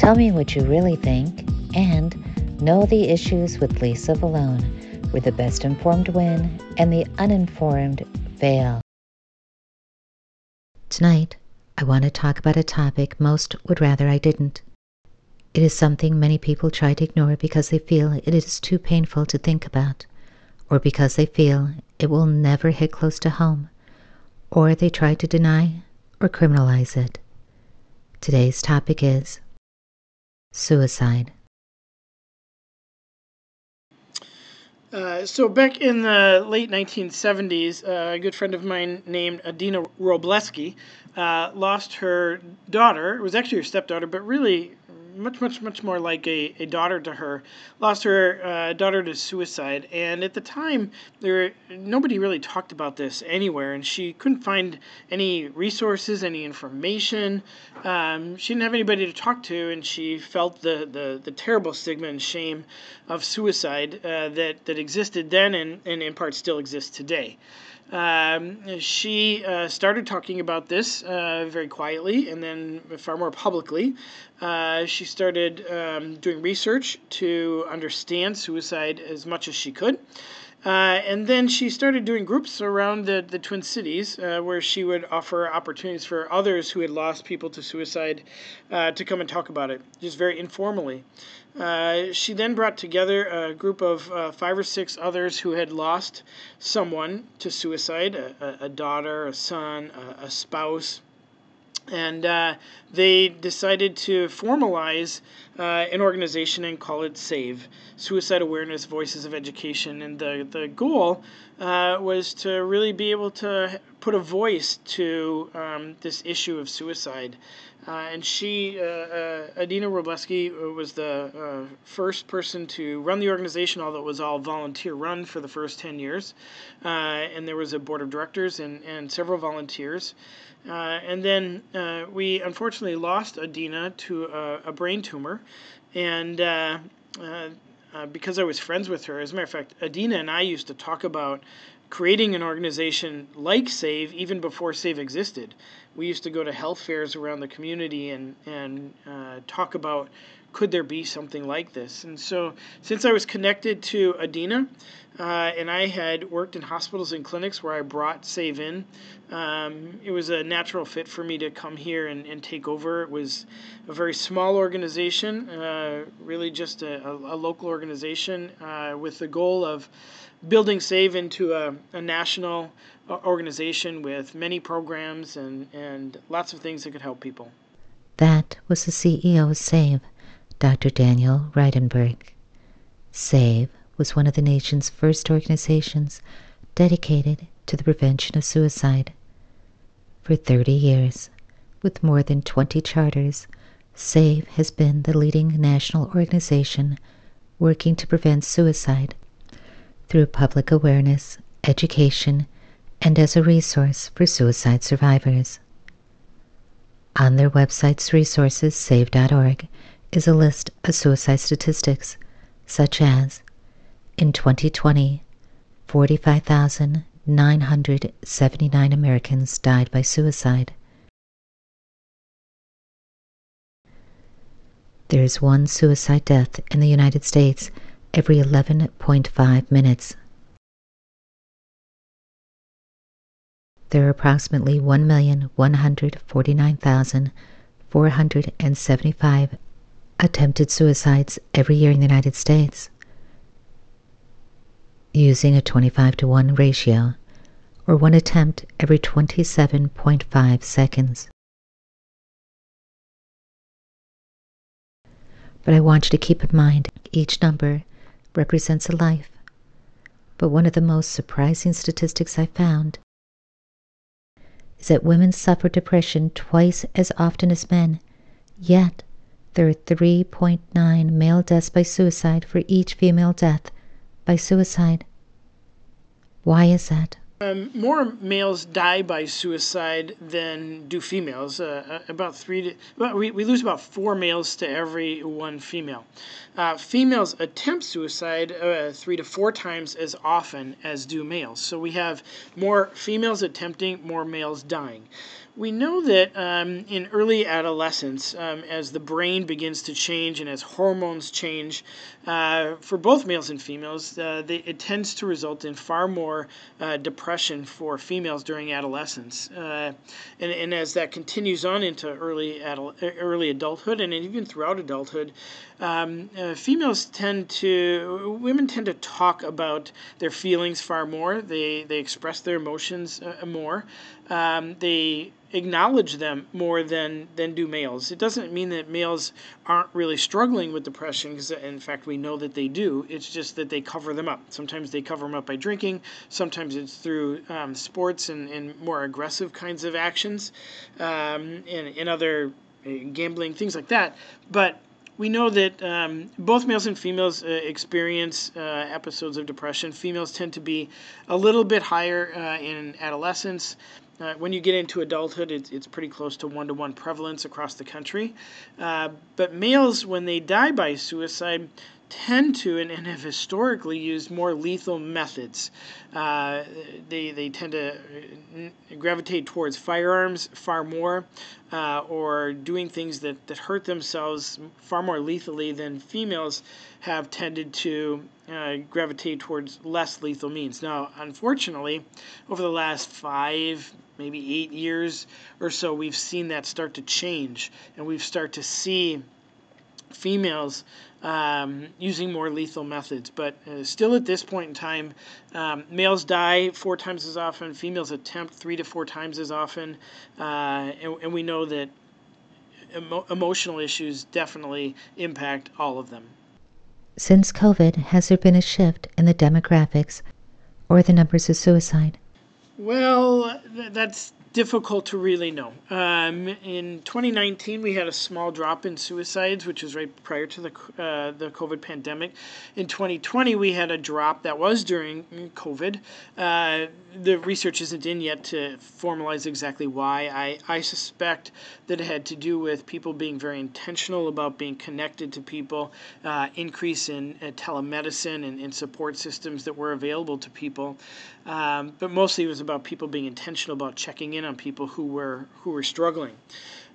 Tell me what you really think and know the issues with Lisa Valone, where the best informed win and the uninformed fail. Tonight, I want to talk about a topic most would rather I didn't. It is something many people try to ignore because they feel it is too painful to think about, or because they feel it will never hit close to home, or they try to deny or criminalize it. Today's topic is suicide. Uh, so back in the late 1970s, uh, a good friend of mine named Adina Wrobleski uh, lost her daughter. It was actually her stepdaughter, but really much, much, much more like a, a daughter to her. Lost her uh, daughter to suicide, and at the time, there nobody really talked about this anywhere, and she couldn't find any resources, any information. Um, she didn't have anybody to talk to, and she felt the, the, the terrible stigma and shame of suicide uh, that that existed then, and, and in part still exists today. Um, she uh, started talking about this uh, very quietly and then far more publicly. Uh, she started um, doing research to understand suicide as much as she could. Uh, and then she started doing groups around the, the Twin Cities uh, where she would offer opportunities for others who had lost people to suicide uh, to come and talk about it, just very informally. Uh, she then brought together a group of uh, five or six others who had lost someone to suicide a, a daughter, a son, a, a spouse. And uh, they decided to formalize uh, an organization and call it SAVE Suicide Awareness Voices of Education. And the, the goal uh, was to really be able to put a voice to um, this issue of suicide. Uh, and she, uh, uh, Adina Wrobleski, was the first person to run the organization, although it was all volunteer run for the first 10 years. and there was a board of directors and, and several volunteers. And then we unfortunately lost Adina to a, a brain tumor. And uh, because I was friends with her, as a matter of fact, Adina and I used to talk about creating an organization like SAVE even before SAVE existed. We used to go to health fairs around the community and, and uh, talk about could there be something like this? And so, since I was connected to Adina, uh, and I had worked in hospitals and clinics where I brought Save in, um, it was a natural fit for me to come here and, and take over. It was a very small organization, uh, really just a, a, a local organization uh, with the goal of building Save into a, a national uh, organization with many programs and, and lots of things that could help people. That was the CEO of SAVE, Dr. Daniel Reidenberg. SAVE was one of the nation's first organizations dedicated to the prevention of suicide. For 30 years, with more than 20 charters, SAVE has been the leading national organization working to prevent suicide through public awareness, education, and as a resource for suicide survivors. On their website's resources, save.org, is a list of suicide statistics, such as in 2020, 45,979 Americans died by suicide. There is one suicide death in the United States every 11.5 minutes. There are approximately 1,149,475 attempted suicides every year in the United States. Using a 25 to 1 ratio, or one attempt every 27.5 seconds. But I want you to keep in mind each number represents a life. But one of the most surprising statistics I found is that women suffer depression twice as often as men, yet there are 3.9 male deaths by suicide for each female death by suicide. Why is that? Um, more males die by suicide than do females. Uh, uh, about three to well, we, we lose about four males to every one female. Uh, females attempt suicide uh, three to four times as often as do males. So we have more females attempting, more males dying. We know that um, in early adolescence, um, as the brain begins to change and as hormones change, uh, for both males and females, uh, they, it tends to result in far more uh, depression for females during adolescence. Uh, and, and as that continues on into early, early adulthood and even throughout adulthood, um, uh, females tend to, women tend to talk about their feelings far more. They, they express their emotions more. Um, they acknowledge them more than than do males. It doesn't mean that males aren't really struggling with depression, because in fact we know that they do. It's just that they cover them up. Sometimes they cover them up by drinking. Sometimes it's through um, sports and, and more aggressive kinds of actions, um, and, and other uh, gambling things like that. But we know that um, both males and females uh, experience uh, episodes of depression. Females tend to be a little bit higher uh, in adolescence. Uh, when you get into adulthood, it's, it's pretty close to one to one prevalence across the country. Uh, but males, when they die by suicide, tend to and, and have historically used more lethal methods. Uh, they, they tend to uh, gravitate towards firearms far more uh, or doing things that, that hurt themselves far more lethally than females have tended to uh, gravitate towards less lethal means. Now, unfortunately, over the last five, maybe eight years or so, we've seen that start to change and we've started to see females um, using more lethal methods. But uh, still, at this point in time, um, males die four times as often, females attempt three to four times as often, uh, and, and, we know that emo- emotional issues definitely impact all of them. Since COVID, has there been a shift in the demographics or the numbers of suicide? Well, that's difficult to really know. Um, in 2019, we had a small drop in suicides, which was right prior to the uh, the COVID pandemic. In 2020, we had a drop that was during COVID. Uh, the research isn't in yet to formalize exactly why. I, I suspect that it had to do with people being very intentional about being connected to people, uh, increase in uh, telemedicine and, and support systems that were available to people. Um, but mostly it was about people being intentional about checking in on people who were who were struggling.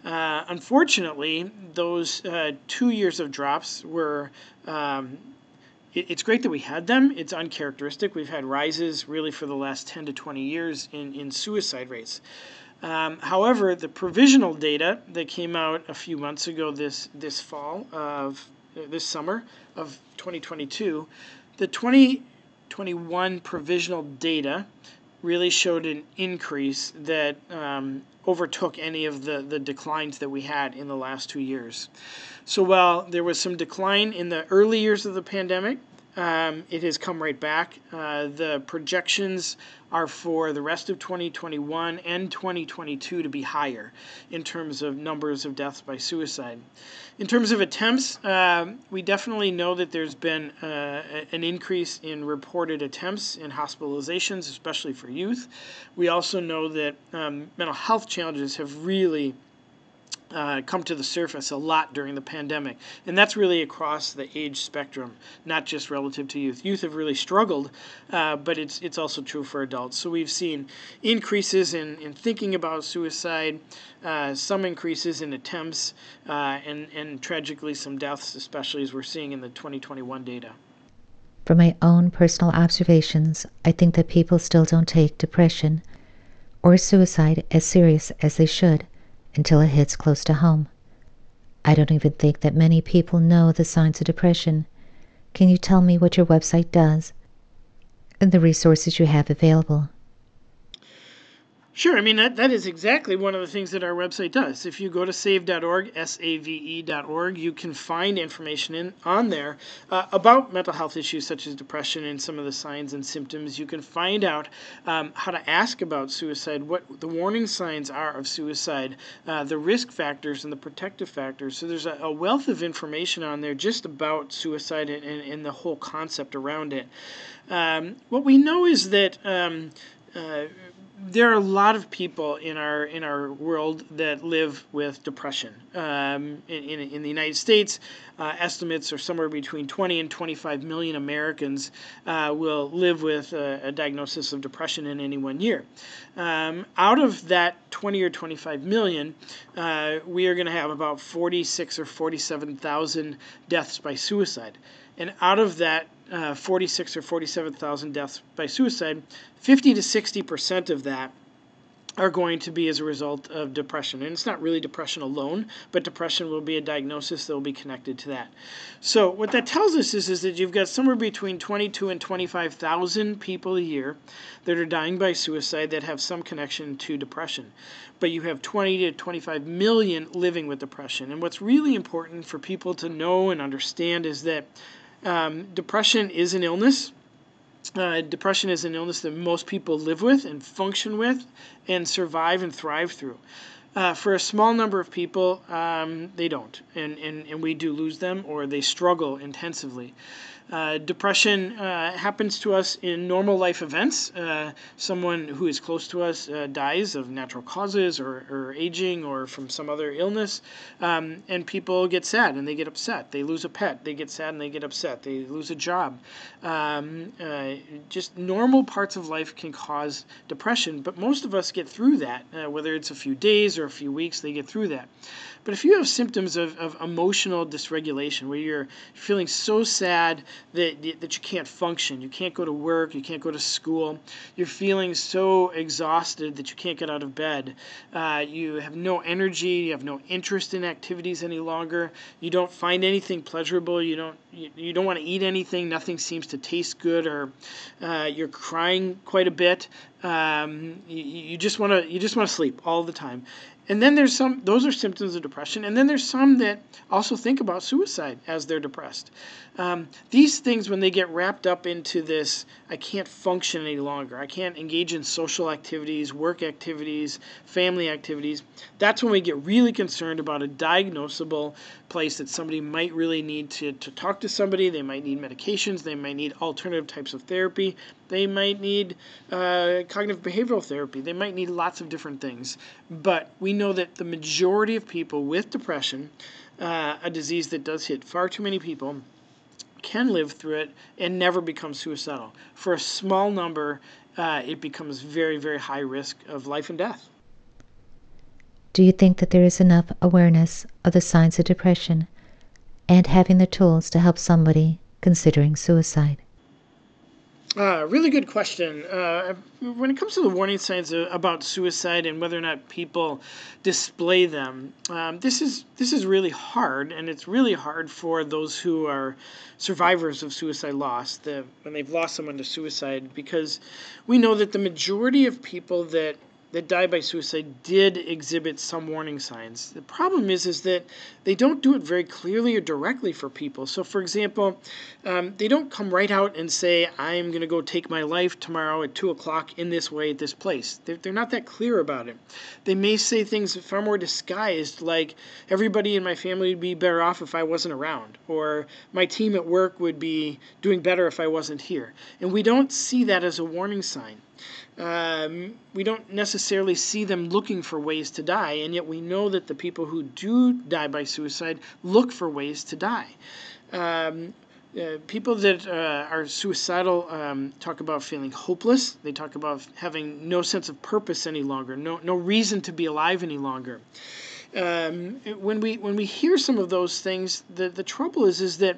Uh, unfortunately, those uh, two years of drops were um, it's great that we had them. It's uncharacteristic. We've had rises really for the last 10 to 20 years in, in suicide rates. Um, however, the provisional data that came out a few months ago this this fall of uh, this summer of 2022, the 2021 provisional data really showed an increase that um, overtook any of the, the declines that we had in the last two years. So while there was some decline in the early years of the pandemic, um, it has come right back. Uh, the projections are for the rest of 2021 and 2022 to be higher in terms of numbers of deaths by suicide. In terms of attempts, uh, we definitely know that there's been uh, an increase in reported attempts and hospitalizations, especially for youth. We also know that um, mental health challenges have really uh, come to the surface a lot during the pandemic. And that's really across the age spectrum, not just relative to youth. Youth have really struggled, uh, but it's, it's also true for adults. So we've seen increases in, in thinking about suicide, uh, some increases in attempts, uh, and, and tragically some deaths, especially as we're seeing in the 2021 data. From my own personal observations, I think that people still don't take depression or suicide as serious as they should until it hits close to home. I don't even think that many people know the signs of depression. Can you tell me what your website does and the resources you have available? Sure. I mean, that, that is exactly one of the things that our website does. If you go to save.org, S-A-V-E.org, you can find information in, on there uh, about mental health issues such as depression and some of the signs and symptoms. You can find out um, how to ask about suicide, what the warning signs are of suicide, uh, the risk factors and the protective factors. So there's a, a wealth of information on there just about suicide and, and, and the whole concept around it. Um, what we know is that um, uh, there are a lot of people in our in our world that live with depression. Um, in, in, in, the United States, uh, estimates are somewhere between 20 and 25 million Americans uh, will live with a, a, diagnosis of depression in any one year. Um, out of that 20 or 25 million, uh, we are going to have about 46 or 47,000 deaths by suicide. And out of that uh, 46 or 47,000 deaths by suicide, 50 to 60 percent of that are going to be as a result of depression. And it's not really depression alone, but depression will be a diagnosis that will be connected to that. So what that tells us is, is that you've got somewhere between 22 and 25,000 people a year that are dying by suicide that have some connection to depression. But you have 20 to 25 million living with depression. And what's really important for people to know and understand is that um, depression is an illness. Uh, depression is an illness that most people live with and function with and survive and thrive through. Uh, for a small number of people, um, they don't, and, and, and we do lose them or they struggle intensively. Uh, depression uh, happens to us in normal life events. Uh, someone who is close to us uh, dies of natural causes or, or, aging or from some other illness, um, and people get sad and they get upset. They lose a pet, they get sad and they get upset. They lose a job. Um, uh, just normal parts of life can cause depression, but most of us get through that, whether it's a few days or a few weeks, they get through that. But if you have symptoms of, of emotional dysregulation, where you're feeling so sad that, that you can't function, you can't go to work, you can't go to school, you're feeling so exhausted that you can't get out of bed, uh, you have no energy, you have no interest in activities any longer, you don't find anything pleasurable, you don't you, don't want to eat anything, nothing seems to taste good, or uh, you're crying quite a bit. Um, you, you just want to you just want to sleep all the time and then there's some, those are symptoms of depression. And then there's some that also think about suicide as they're depressed. Um, these things, when they get wrapped up into this, I can't function any longer, I can't engage in social activities, work activities, family activities, that's when we get really concerned about a diagnosable place that somebody might really need to, to talk to somebody. They might need medications, they might need alternative types of therapy, they might need uh, cognitive behavioral therapy, they might need lots of different things. But we know that the majority of people with depression, uh, a disease that does hit far too many people, can live through it and never become suicidal. For a small number, uh, it becomes very, very high risk of life and death. Do you think that there is enough awareness of the signs of depression and having the tools to help somebody considering suicide? Uh, really good question. Uh, when it comes to the warning signs about suicide and whether or not people display them, um, this is this is really hard, and it's really hard for those who are survivors of suicide loss, the, when they've lost someone to suicide, because we know that the majority of people that that died by suicide did exhibit some warning signs. The problem is is that they don't do it very clearly or directly for people. So, for example, um, they don't come right out and say, "I'm going to go take my life tomorrow at two o'clock in this way at this place." They're, they're not that clear about it. They may say things far more disguised, like, "Everybody in my family would be better off if I wasn't around," or "My team at work would be doing better if I wasn't here." And we don't see that as a warning sign um, we don't necessarily see them looking for ways to die, and yet we know that the people who do die by suicide look for ways to die. Um, uh, people that uh, are suicidal um, talk about feeling hopeless. They talk about having no sense of purpose any longer, no no reason to be alive any longer. Um, when we when we hear some of those things, the the trouble is is that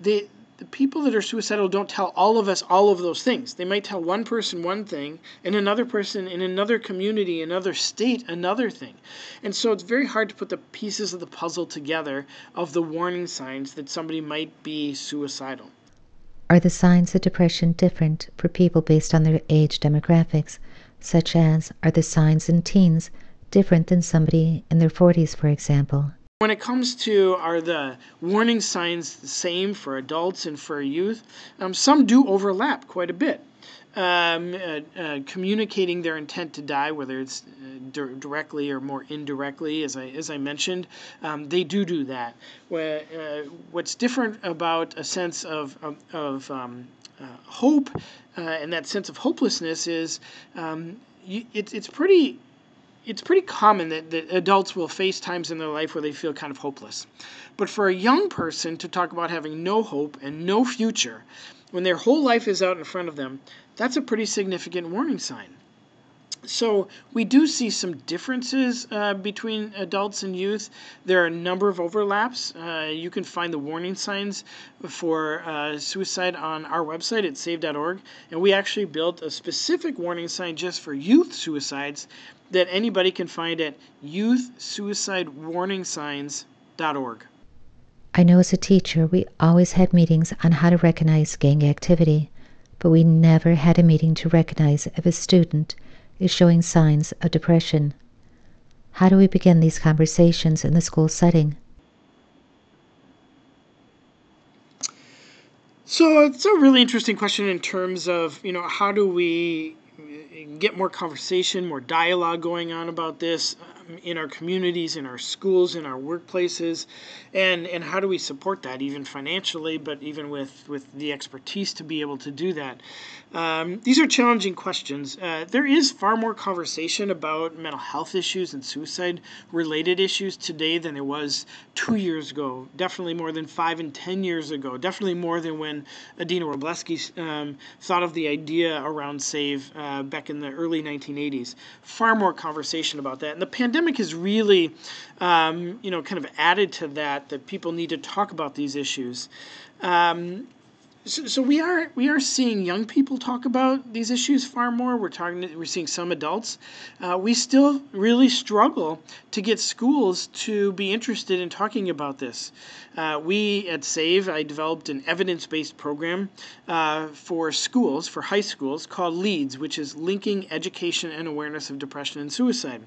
they the people that are suicidal don't tell all of us all of those things. They might tell one person one thing, and another person in another community, another state, another thing. And so it's very hard to put the pieces of the puzzle together of the warning signs that somebody might be suicidal. Are the signs of depression different for people based on their age demographics, such as are the signs in teens different than somebody in their 40s, for example? When it comes to are the warning signs the same for adults and for youth, um, some do overlap quite a bit. Um, uh, uh, communicating their intent to die, whether it's uh, di- directly or more indirectly, as I as I mentioned, um, they do do that. Where, uh, what's different about a sense of of, of um, uh, hope uh, and that sense of hopelessness is um, you, it's it's pretty it's pretty common that, that adults will face times in their life where they feel kind of hopeless. But for a young person to talk about having no hope and no future when their whole life is out in front of them, that's a pretty significant warning sign. So we do see some differences uh, between adults and youth. There are a number of overlaps. Uh, you can find the warning signs for uh, suicide on our website at save.org, and we actually built a specific warning sign just for youth suicides that anybody can find at youthsuicidewarningsigns.org. I know as a teacher, we always had meetings on how to recognize gang activity, but we never had a meeting to recognize if a student is showing signs of depression. How do we begin these conversations in the school setting? So it's a really interesting question in terms of, you know, how do we get more conversation, more dialogue going on about this in our communities, in our schools, in our workplaces, and and how do we support that even financially, but even with with the expertise to be able to do that. Um, these are challenging questions. Uh, there is far more conversation about mental health issues and suicide related issues today than there was two years ago. Definitely more than five and ten years ago. Definitely more than when Adina Wrobleski um, thought of the idea around SAVE uh, back in the early 1980s. Far more conversation about that. And the pandemic has really, um, you know, kind of added to that, that people need to talk about these issues. Um, so, so, we are we are seeing young people talk about these issues far more. We're talking we're seeing some adults. Uh, we still really struggle to get schools to be interested in talking about this. Uh, we at Save I developed an evidence based program uh, for schools for high schools called LEADS, which is linking education and awareness of depression and suicide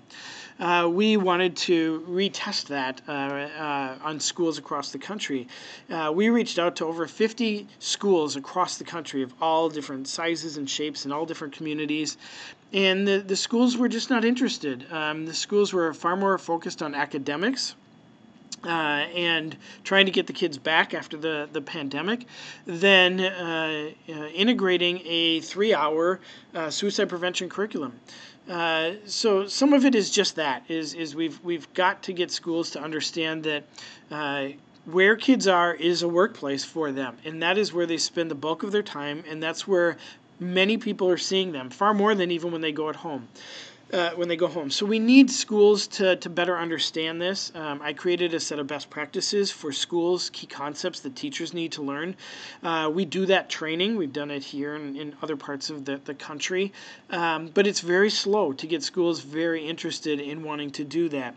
uh, we wanted to retest that uh, uh, on schools across the country. Uh, we reached out to over 50 schools across the country of all different sizes and shapes and all different communities. And the, the schools were just not interested. Um, the schools were far more focused on academics. Uh, and trying to get the kids back after the, the pandemic, then uh, uh, integrating a three hour suicide prevention curriculum. Uh, so some of it is just that is is we've we've got to get schools to understand that uh, where kids are is a workplace for them, and that is where they spend the bulk of their time, and that's where many people are seeing them far more than even when they go at home uh, when they go home. So we need schools to, to better understand this. Um, I created a set of best practices for schools, key concepts that teachers need to learn. Uh, we do that training. We've done it here and in other parts of the, the country. Um, but it's very slow to get schools very interested in wanting to do that.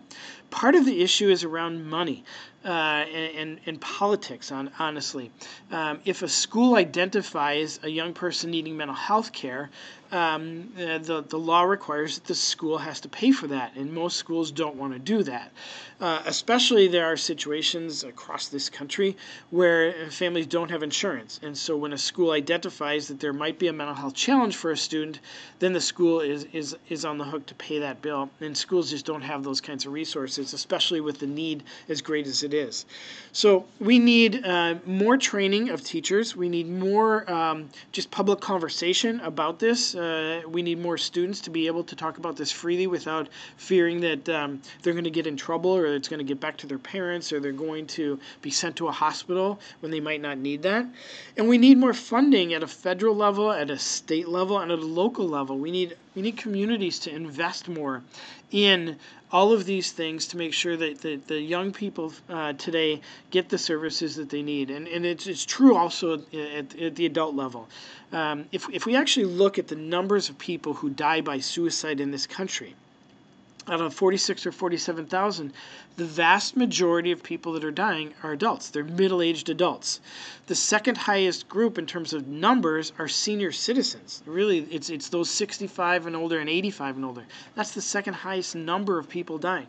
Part of the issue is around money uh, and, and, politics, on, honestly. Um, if a school identifies a young person needing mental health care, um, uh, the, the law requires that the school has to pay for that, and most schools don't want to do that. Uh, especially, there are situations across this country where families don't have insurance, and so when a school identifies that there might be a mental health challenge for a student, then the school is, is, is on the hook to pay that bill, and schools just don't have those kinds of resources, especially with the need as great as it is. So, we need uh, more training of teachers, we need more um, just public conversation about this uh, we need more students to be able to talk about this freely without fearing that um, they're going to get in trouble or it's going to get back to their parents or they're going to be sent to a hospital when they might not need that. And we need more funding at a federal level, at a state level, and at a local level. We need we need communities to invest more in all of these things to make sure that the, the young people uh, today get the services that they need. And, and it's, it's true also at, at the adult level. Um, if, if we actually look at the numbers of people who die by suicide in this country, out of 46 or 47,000, the vast majority of people that are dying are adults. They're middle aged adults. The second highest group in terms of numbers are senior citizens. Really, it's, it's those 65 and older and 85 and older. That's the second highest number of people dying.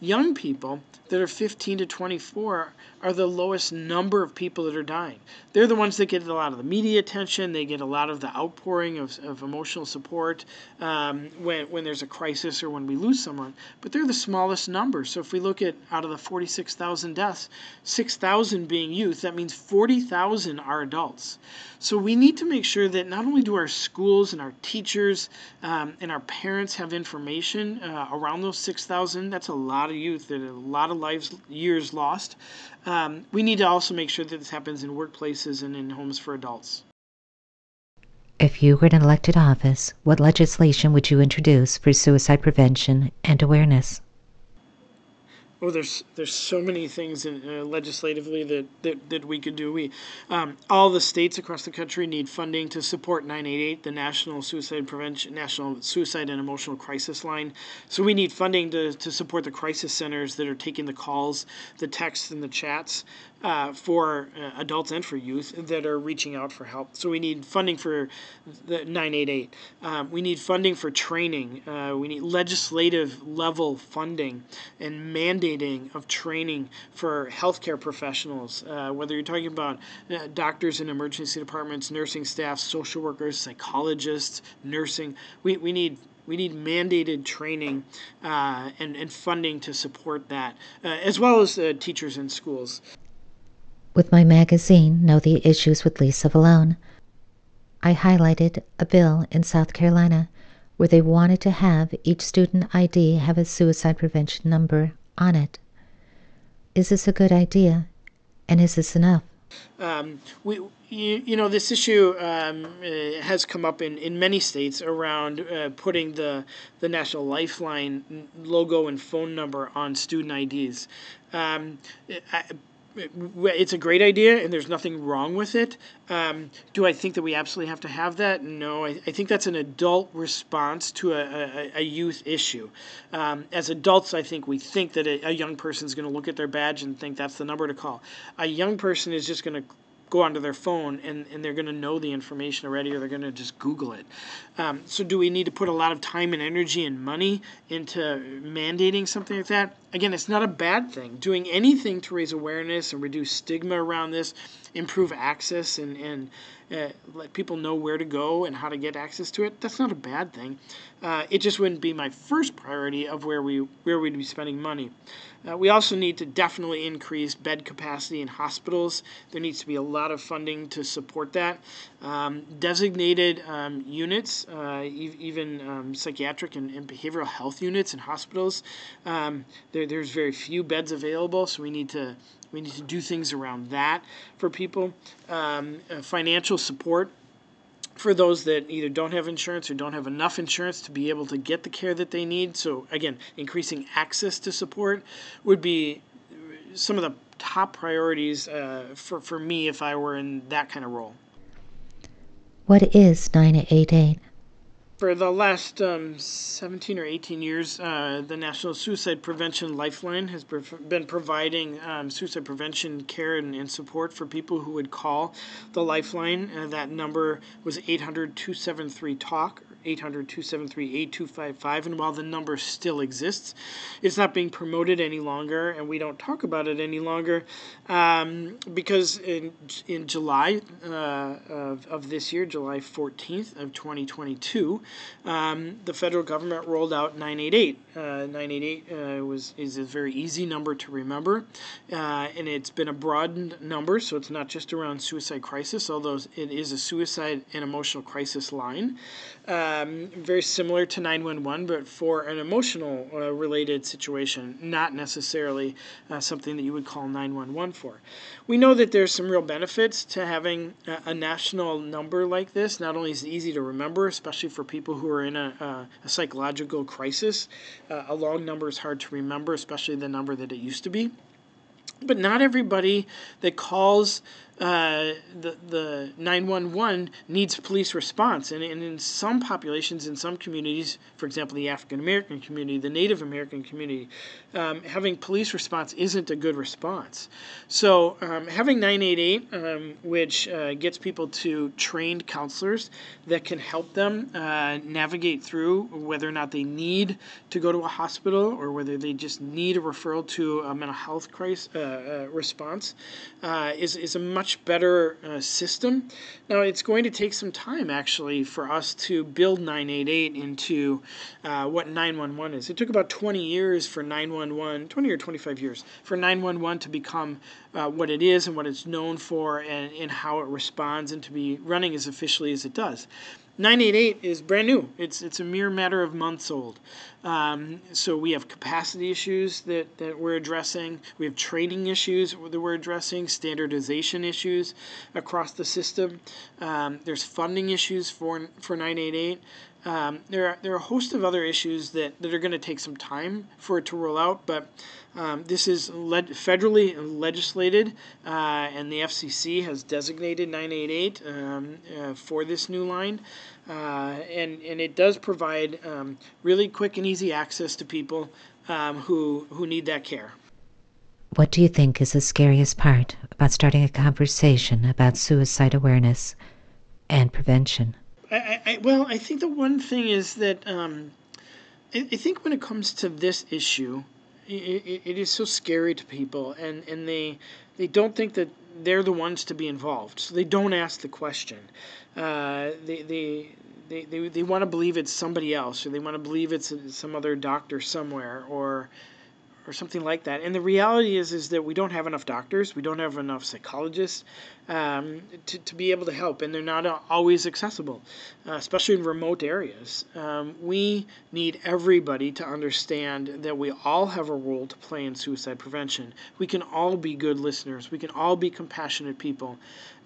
young people that are 15 to 24 are the lowest number of people that are dying. They're the ones that get a lot of the media attention. They get a lot of the outpouring of, of emotional support um, when, when there's a crisis or when we lose someone. But they're the smallest number. So if we look at out of the 46,000 deaths, 6,000 being youth, that means 40,000 are adults. So we need to make sure that not only do our schools and our teachers um, and our parents have information uh, around those 6,000, that's a lot of youth, that a lot of lives years lost. Um, we need to also make sure that this happens in workplaces and in homes for adults. If you were in elected office, what legislation would you introduce for suicide prevention and awareness? Oh, there's there's so many things in, uh, legislatively that, that, that we could do. We um, all the states across the country need funding to support 988, the National Suicide Prevention, National Suicide and Emotional Crisis Line. So we need funding to, to support the crisis centers that are taking the calls, the texts, and the chats uh, for uh, adults and for youth that are reaching out for help. So we need funding for the 988. Um, we need funding for training. Uh, we need legislative level funding and mandating of training for healthcare professionals, uh, whether you're talking about uh, doctors in emergency departments, nursing staff, social workers, psychologists, nursing. We, we need we need mandated training uh, and, and funding to support that, uh, as well as uh, teachers in schools. With my magazine, Know the Issues with Lisa Vallone, I highlighted a bill in South Carolina where they wanted to have each student ID have a suicide prevention number on it. Is this a good idea? And is this enough? Um, we, you, you, know, this issue um, uh, has come up in, in many states around uh, putting the, the National Lifeline logo and phone number on student IDs. Um, I, it's a great idea and there's nothing wrong with it. Um, do I think that we absolutely have to have that? No, I, I think that's an adult response to a, a, a youth issue. Um, as adults, I think we think that a, a young person is going to look at their badge and think that's the number to call. A young person is just going to go onto their phone and, and they're going to know the information already or they're going to just Google it. Um, so, do we need to put a lot of time and energy and money into mandating something like that? Again, it's not a bad thing. Doing anything to raise awareness and reduce stigma around this, improve access, and, and uh, let people know where to go and how to get access to it, that's not a bad thing. Uh, it just wouldn't be my first priority of where we where we'd be spending money. Uh, we also need to definitely increase bed capacity in hospitals. There needs to be a lot of funding to support that. Um, designated um, units, uh, e- even um, psychiatric and, and, behavioral health units in hospitals, um, there, there's very few beds available, so we need to we need to do things around that for people. Um, uh, financial support for those that either don't have insurance or don't have enough insurance to be able to get the care that they need. So, again, increasing access to support would be some of the top priorities uh, for, for me if I were in that kind of role. What is 988? For the last um, 17 or 18 years, uh, the National Suicide Prevention Lifeline has been providing um, suicide prevention care and, and, support for people who would call the Lifeline. Uh, that number was 800 273 TALK 800 273 8255. And while the number still exists, it's not being promoted any longer, and we don't talk about it any longer um, because in, in July uh, of, of this year, July 14th of 2022, um, the federal government rolled out 988. Uh, 988 uh, was is a very easy number to remember, uh, and it's been a broadened number, so it's not just around suicide crisis, although it is a suicide and emotional crisis line um, very similar to 911, but for an emotional uh, related situation, not necessarily uh, something that you would call 911 for. We know that there's some real benefits to having a, a, national number like this. Not only is it easy to remember, especially for people who are in a, a, a psychological crisis, uh, a long number is hard to remember, especially the number that it used to be. But not everybody that calls uh, the the 911 needs police response, and, and in some populations, in some communities, for example, the African American community, the Native American community, um, having police response isn't a good response. So um, having 988, um, which uh, gets people to trained counselors that can help them uh, navigate through whether or not they need to go to a hospital or whether they just need a referral to a mental health crisis uh, uh, response, is is a much better uh, system. Now it's going to take some time actually for us to build 988 into what 911 is. It took about 20 years for 911, 20 or 25 years for 911 to become uh, what it is and what it's known for and, and how it responds and to be running as officially as it does. 988 is brand new. It's it's a mere matter of months old. Um, so we have capacity issues that, that we're addressing. We have training issues that we're addressing, standardization issues across the system. Um, there's funding issues for for 988. Um, there, are, there are a host of other issues that, that are going to take some time for it to roll out, but um, this is le- federally legislated, uh, and the FCC has designated 988 um, uh, for this new line. Uh, and, and it does provide um, really quick and easy access to people um, who, who need that care. What do you think is the scariest part about starting a conversation about suicide awareness and prevention? I, I, well, I think the one thing is that um, I, I, think when it comes to this issue, it, it is so scary to people, and, and they they don't think that they're the ones to be involved, so they don't ask the question. Uh, they, they they, they, they want to believe it's somebody else, or they want to believe it's some other doctor somewhere, or or something like that. And the reality is is that we don't have enough doctors, we don't have enough psychologists um, to, to be able to help, and they're not always accessible, uh, especially in remote areas. Um, we need everybody to understand that we all have a role to play in suicide prevention. We can all be good listeners. We can all be compassionate people.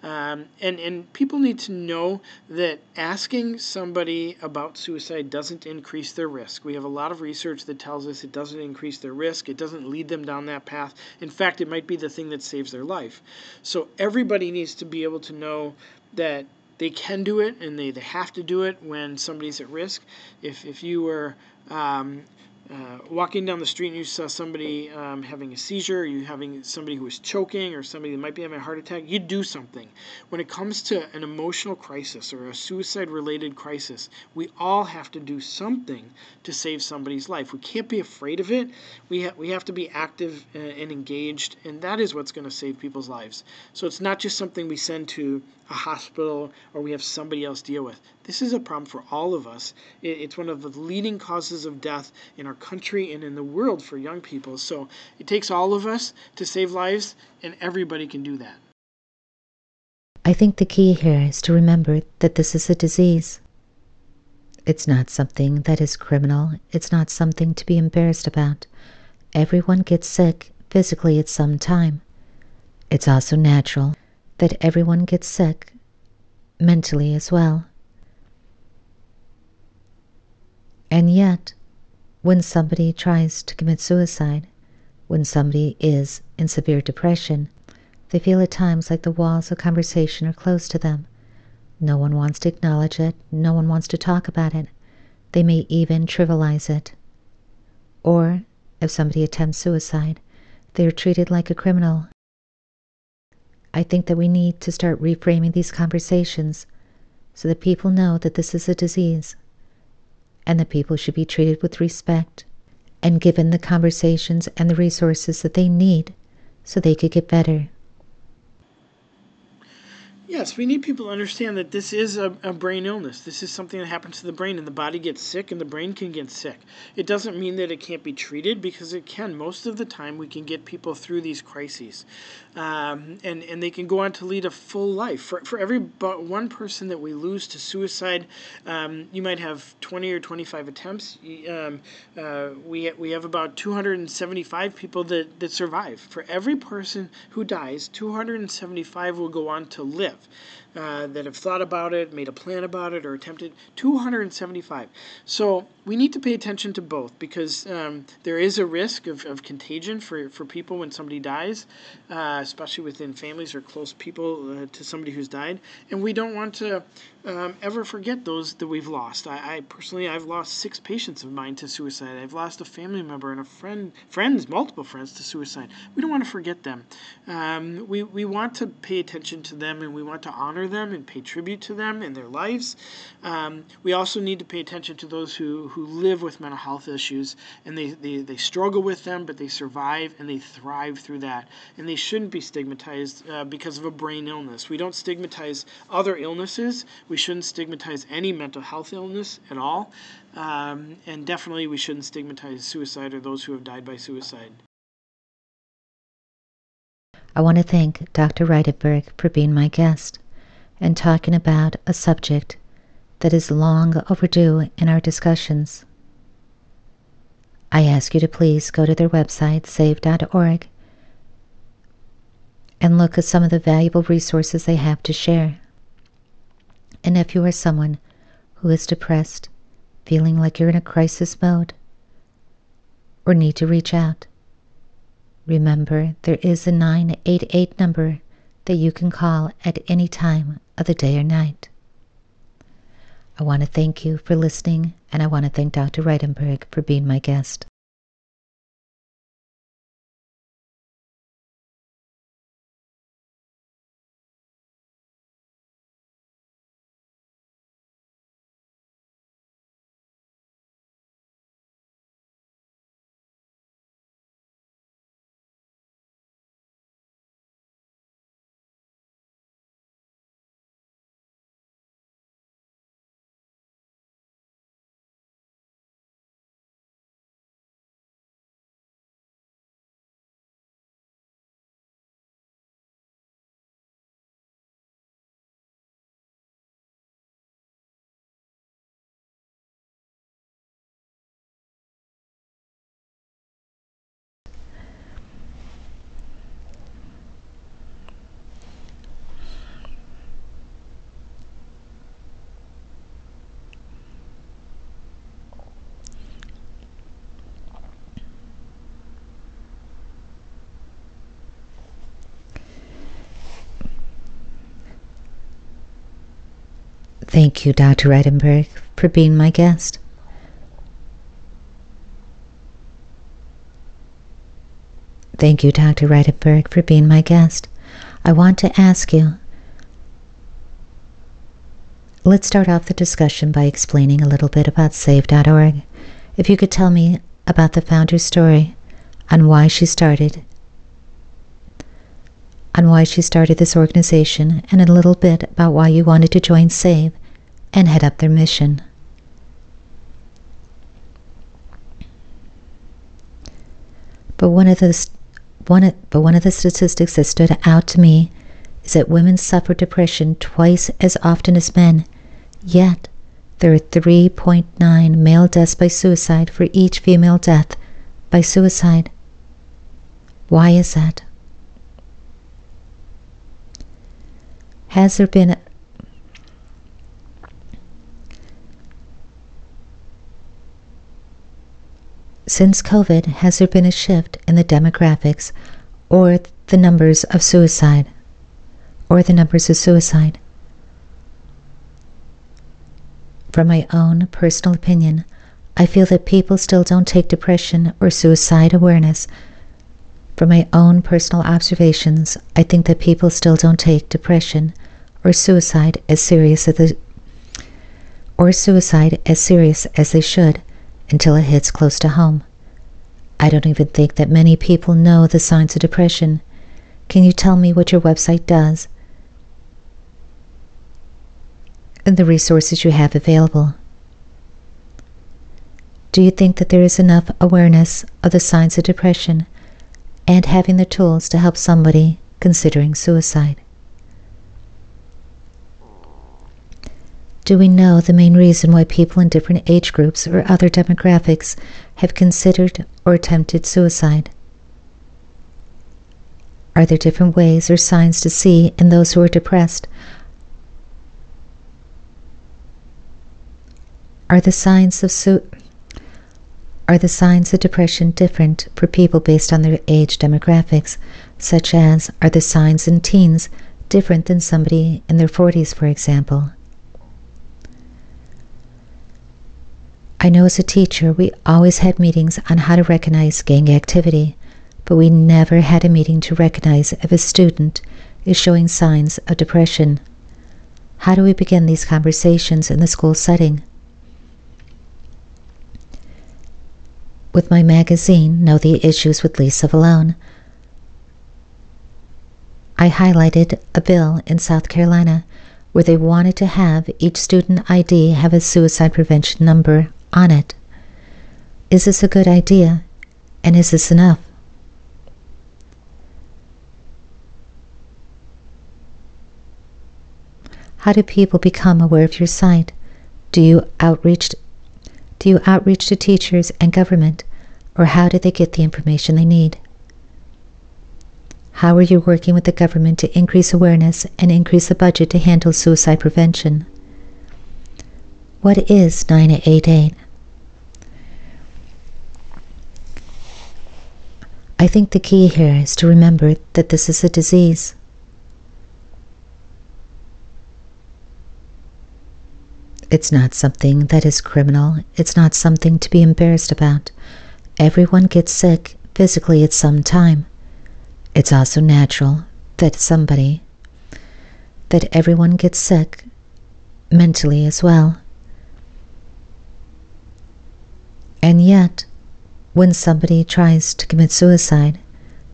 Um, and, and people need to know that asking somebody about suicide doesn't increase their risk. We have a lot of research that tells us it doesn't increase their risk, it doesn't lead them down that path. In fact, it might be the thing that saves their life. So everybody needs to be able to know that they can do it and they, they have to do it when somebody's at risk. If, if you were um, uh, walking down the street and you saw somebody um, having a seizure, you having somebody who is choking, or somebody that might be having a heart attack, you do something. When it comes to an emotional crisis or a suicide related crisis, we all have to do something to save somebody's life. We can't be afraid of it. We, ha- we have to be active and, and engaged, and that is what's going to save people's lives. So it's not just something we send to a hospital or we have somebody else deal with. This is a problem for all of us. It's one of the leading causes of death in our country and in the world for young people. So it takes all of us to save lives, and everybody can do that. I think the key here is to remember that this is a disease. It's not something that is criminal. It's not something to be embarrassed about. Everyone gets sick physically at some time. It's also natural that everyone gets sick mentally as well. And yet, when somebody tries to commit suicide, when somebody is in severe depression, they feel at times like the walls of conversation are closed to them. No one wants to acknowledge it, no one wants to talk about it. They may even trivialize it. Or, if somebody attempts suicide, they are treated like a criminal I think that we need to start reframing these conversations so that people know that this is a disease and that people should be treated with respect and given the conversations and the resources that they need so they could get better. Yes, we need people to understand that this is a, a, brain illness. This is something that happens to the brain, and the body gets sick, and the brain can get sick. It doesn't mean that it can't be treated because it can. Most of the time, we can get people through these crises, um, and and they can go on to lead a full life. For for every but one person that we lose to suicide, um, you might have 20 or 25 attempts. Um, uh, we we have about 275 people that that survive. For every person who dies, 275 will go on to live. Uh, that have thought about it, made a plan about it, or attempted 275. So we need to pay attention to both because um, there is a risk of, of contagion for, for people when somebody dies, uh, especially within families or close people uh, to somebody who's died. And we don't want to um, ever forget those that we've lost. I, I, personally, I've lost six patients of mine to suicide. I've lost a family member and a friend, friends, multiple friends to suicide. We don't want to forget them. Um, we, we want to pay attention to them and we want to honor them and pay tribute to them in their lives. Um, we also need to pay attention to those who, who live with mental health issues and they, they, they struggle with them, but they survive and they thrive through that. And they shouldn't be stigmatized uh, because of a brain illness. We don't stigmatize other illnesses. We shouldn't stigmatize any mental health illness at all. Um, and definitely, we shouldn't stigmatize suicide or those who have died by suicide. I want to thank Dr. Reidenberg for being my guest and talking about a subject that is long overdue in our discussions. I ask you to please go to their website, save.org, and look at some of the valuable resources they have to share. And if you are someone who is depressed, feeling like you're in a crisis mode, or need to reach out, remember there is a 988 number that you can call at any time of the day or night. I want to thank you for listening, and I want to thank Dr. Reidenberg for being my guest. Thank you, Dr. Reidenberg, for being my guest. Thank you, Dr. Reidenberg, for being my guest. I want to ask you let's start off the discussion by explaining a little bit about Save.org. If you could tell me about the founder's story on why she started on why she started this organization and a little bit about why you wanted to join SAVE and head up their mission. But one of the one but one of the statistics that stood out to me is that women suffer depression twice as often as men. Yet there are 3.9 male deaths by suicide for each female death by suicide. Why is that? Has there been Since COVID, has there been a shift in the demographics or the numbers of suicide? Or the numbers of suicide? From my own personal opinion, I feel that people still don't take depression or suicide awareness. From my own personal observations, I think that people still don't take depression or suicide as serious as the, or suicide as serious as they should until it hits close to home. I don't even think that many people know the signs of depression. Can you tell me what your website does and the resources you have available? Do you think that there is enough awareness of the signs of depression and having the tools to help somebody considering suicide? Do we know the main reason why people in different age groups or other demographics have considered or attempted suicide? Are there different ways or signs to see in those who are depressed? Are the signs of su- are the signs of depression different for people based on their age demographics, such as are the signs in teens different than somebody in their 40s, for example? I know as a teacher we always had meetings on how to recognize gang activity, but we never had a meeting to recognize if a student is showing signs of depression. How do we begin these conversations in the school setting? With my magazine, Know the Issues with Lisa Valone, I highlighted a bill in South Carolina where they wanted to have each student ID have a suicide prevention number on it. Is this a good idea? And is this enough? How do people become aware of your site? Do you outreach do you outreach to teachers and government or how do they get the information they need? How are you working with the government to increase awareness and increase the budget to handle suicide prevention? What is 988? I think the key here is to remember that this is a disease. It's not something that is criminal. It's not something to be embarrassed about. Everyone gets sick physically at some time. It's also natural that somebody, that everyone gets sick mentally as well. And yet, when somebody tries to commit suicide,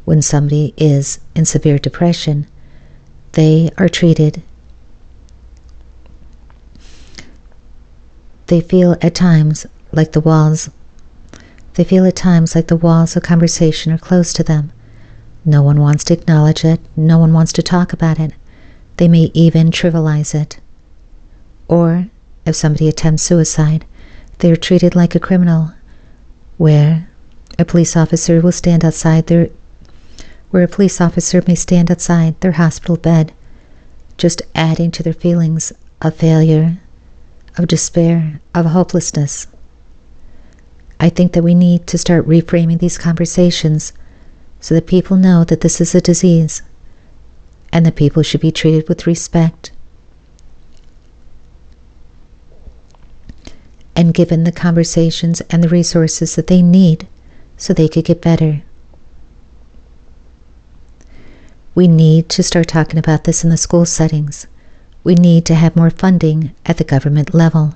when somebody is in severe depression, they are treated. They feel at times like the walls they feel at times like the walls of conversation are closed to them. No one wants to acknowledge it, no one wants to talk about it. They may even trivialize it. Or, if somebody attempts suicide, they are treated like a criminal, where a police officer will stand outside their where a police officer may stand outside their hospital bed, just adding to their feelings of failure, of despair, of hopelessness. I think that we need to start reframing these conversations so that people know that this is a disease and that people should be treated with respect and given the conversations and the resources that they need so they could get better. We need to start talking about this in the school settings. We need to have more funding at the government level.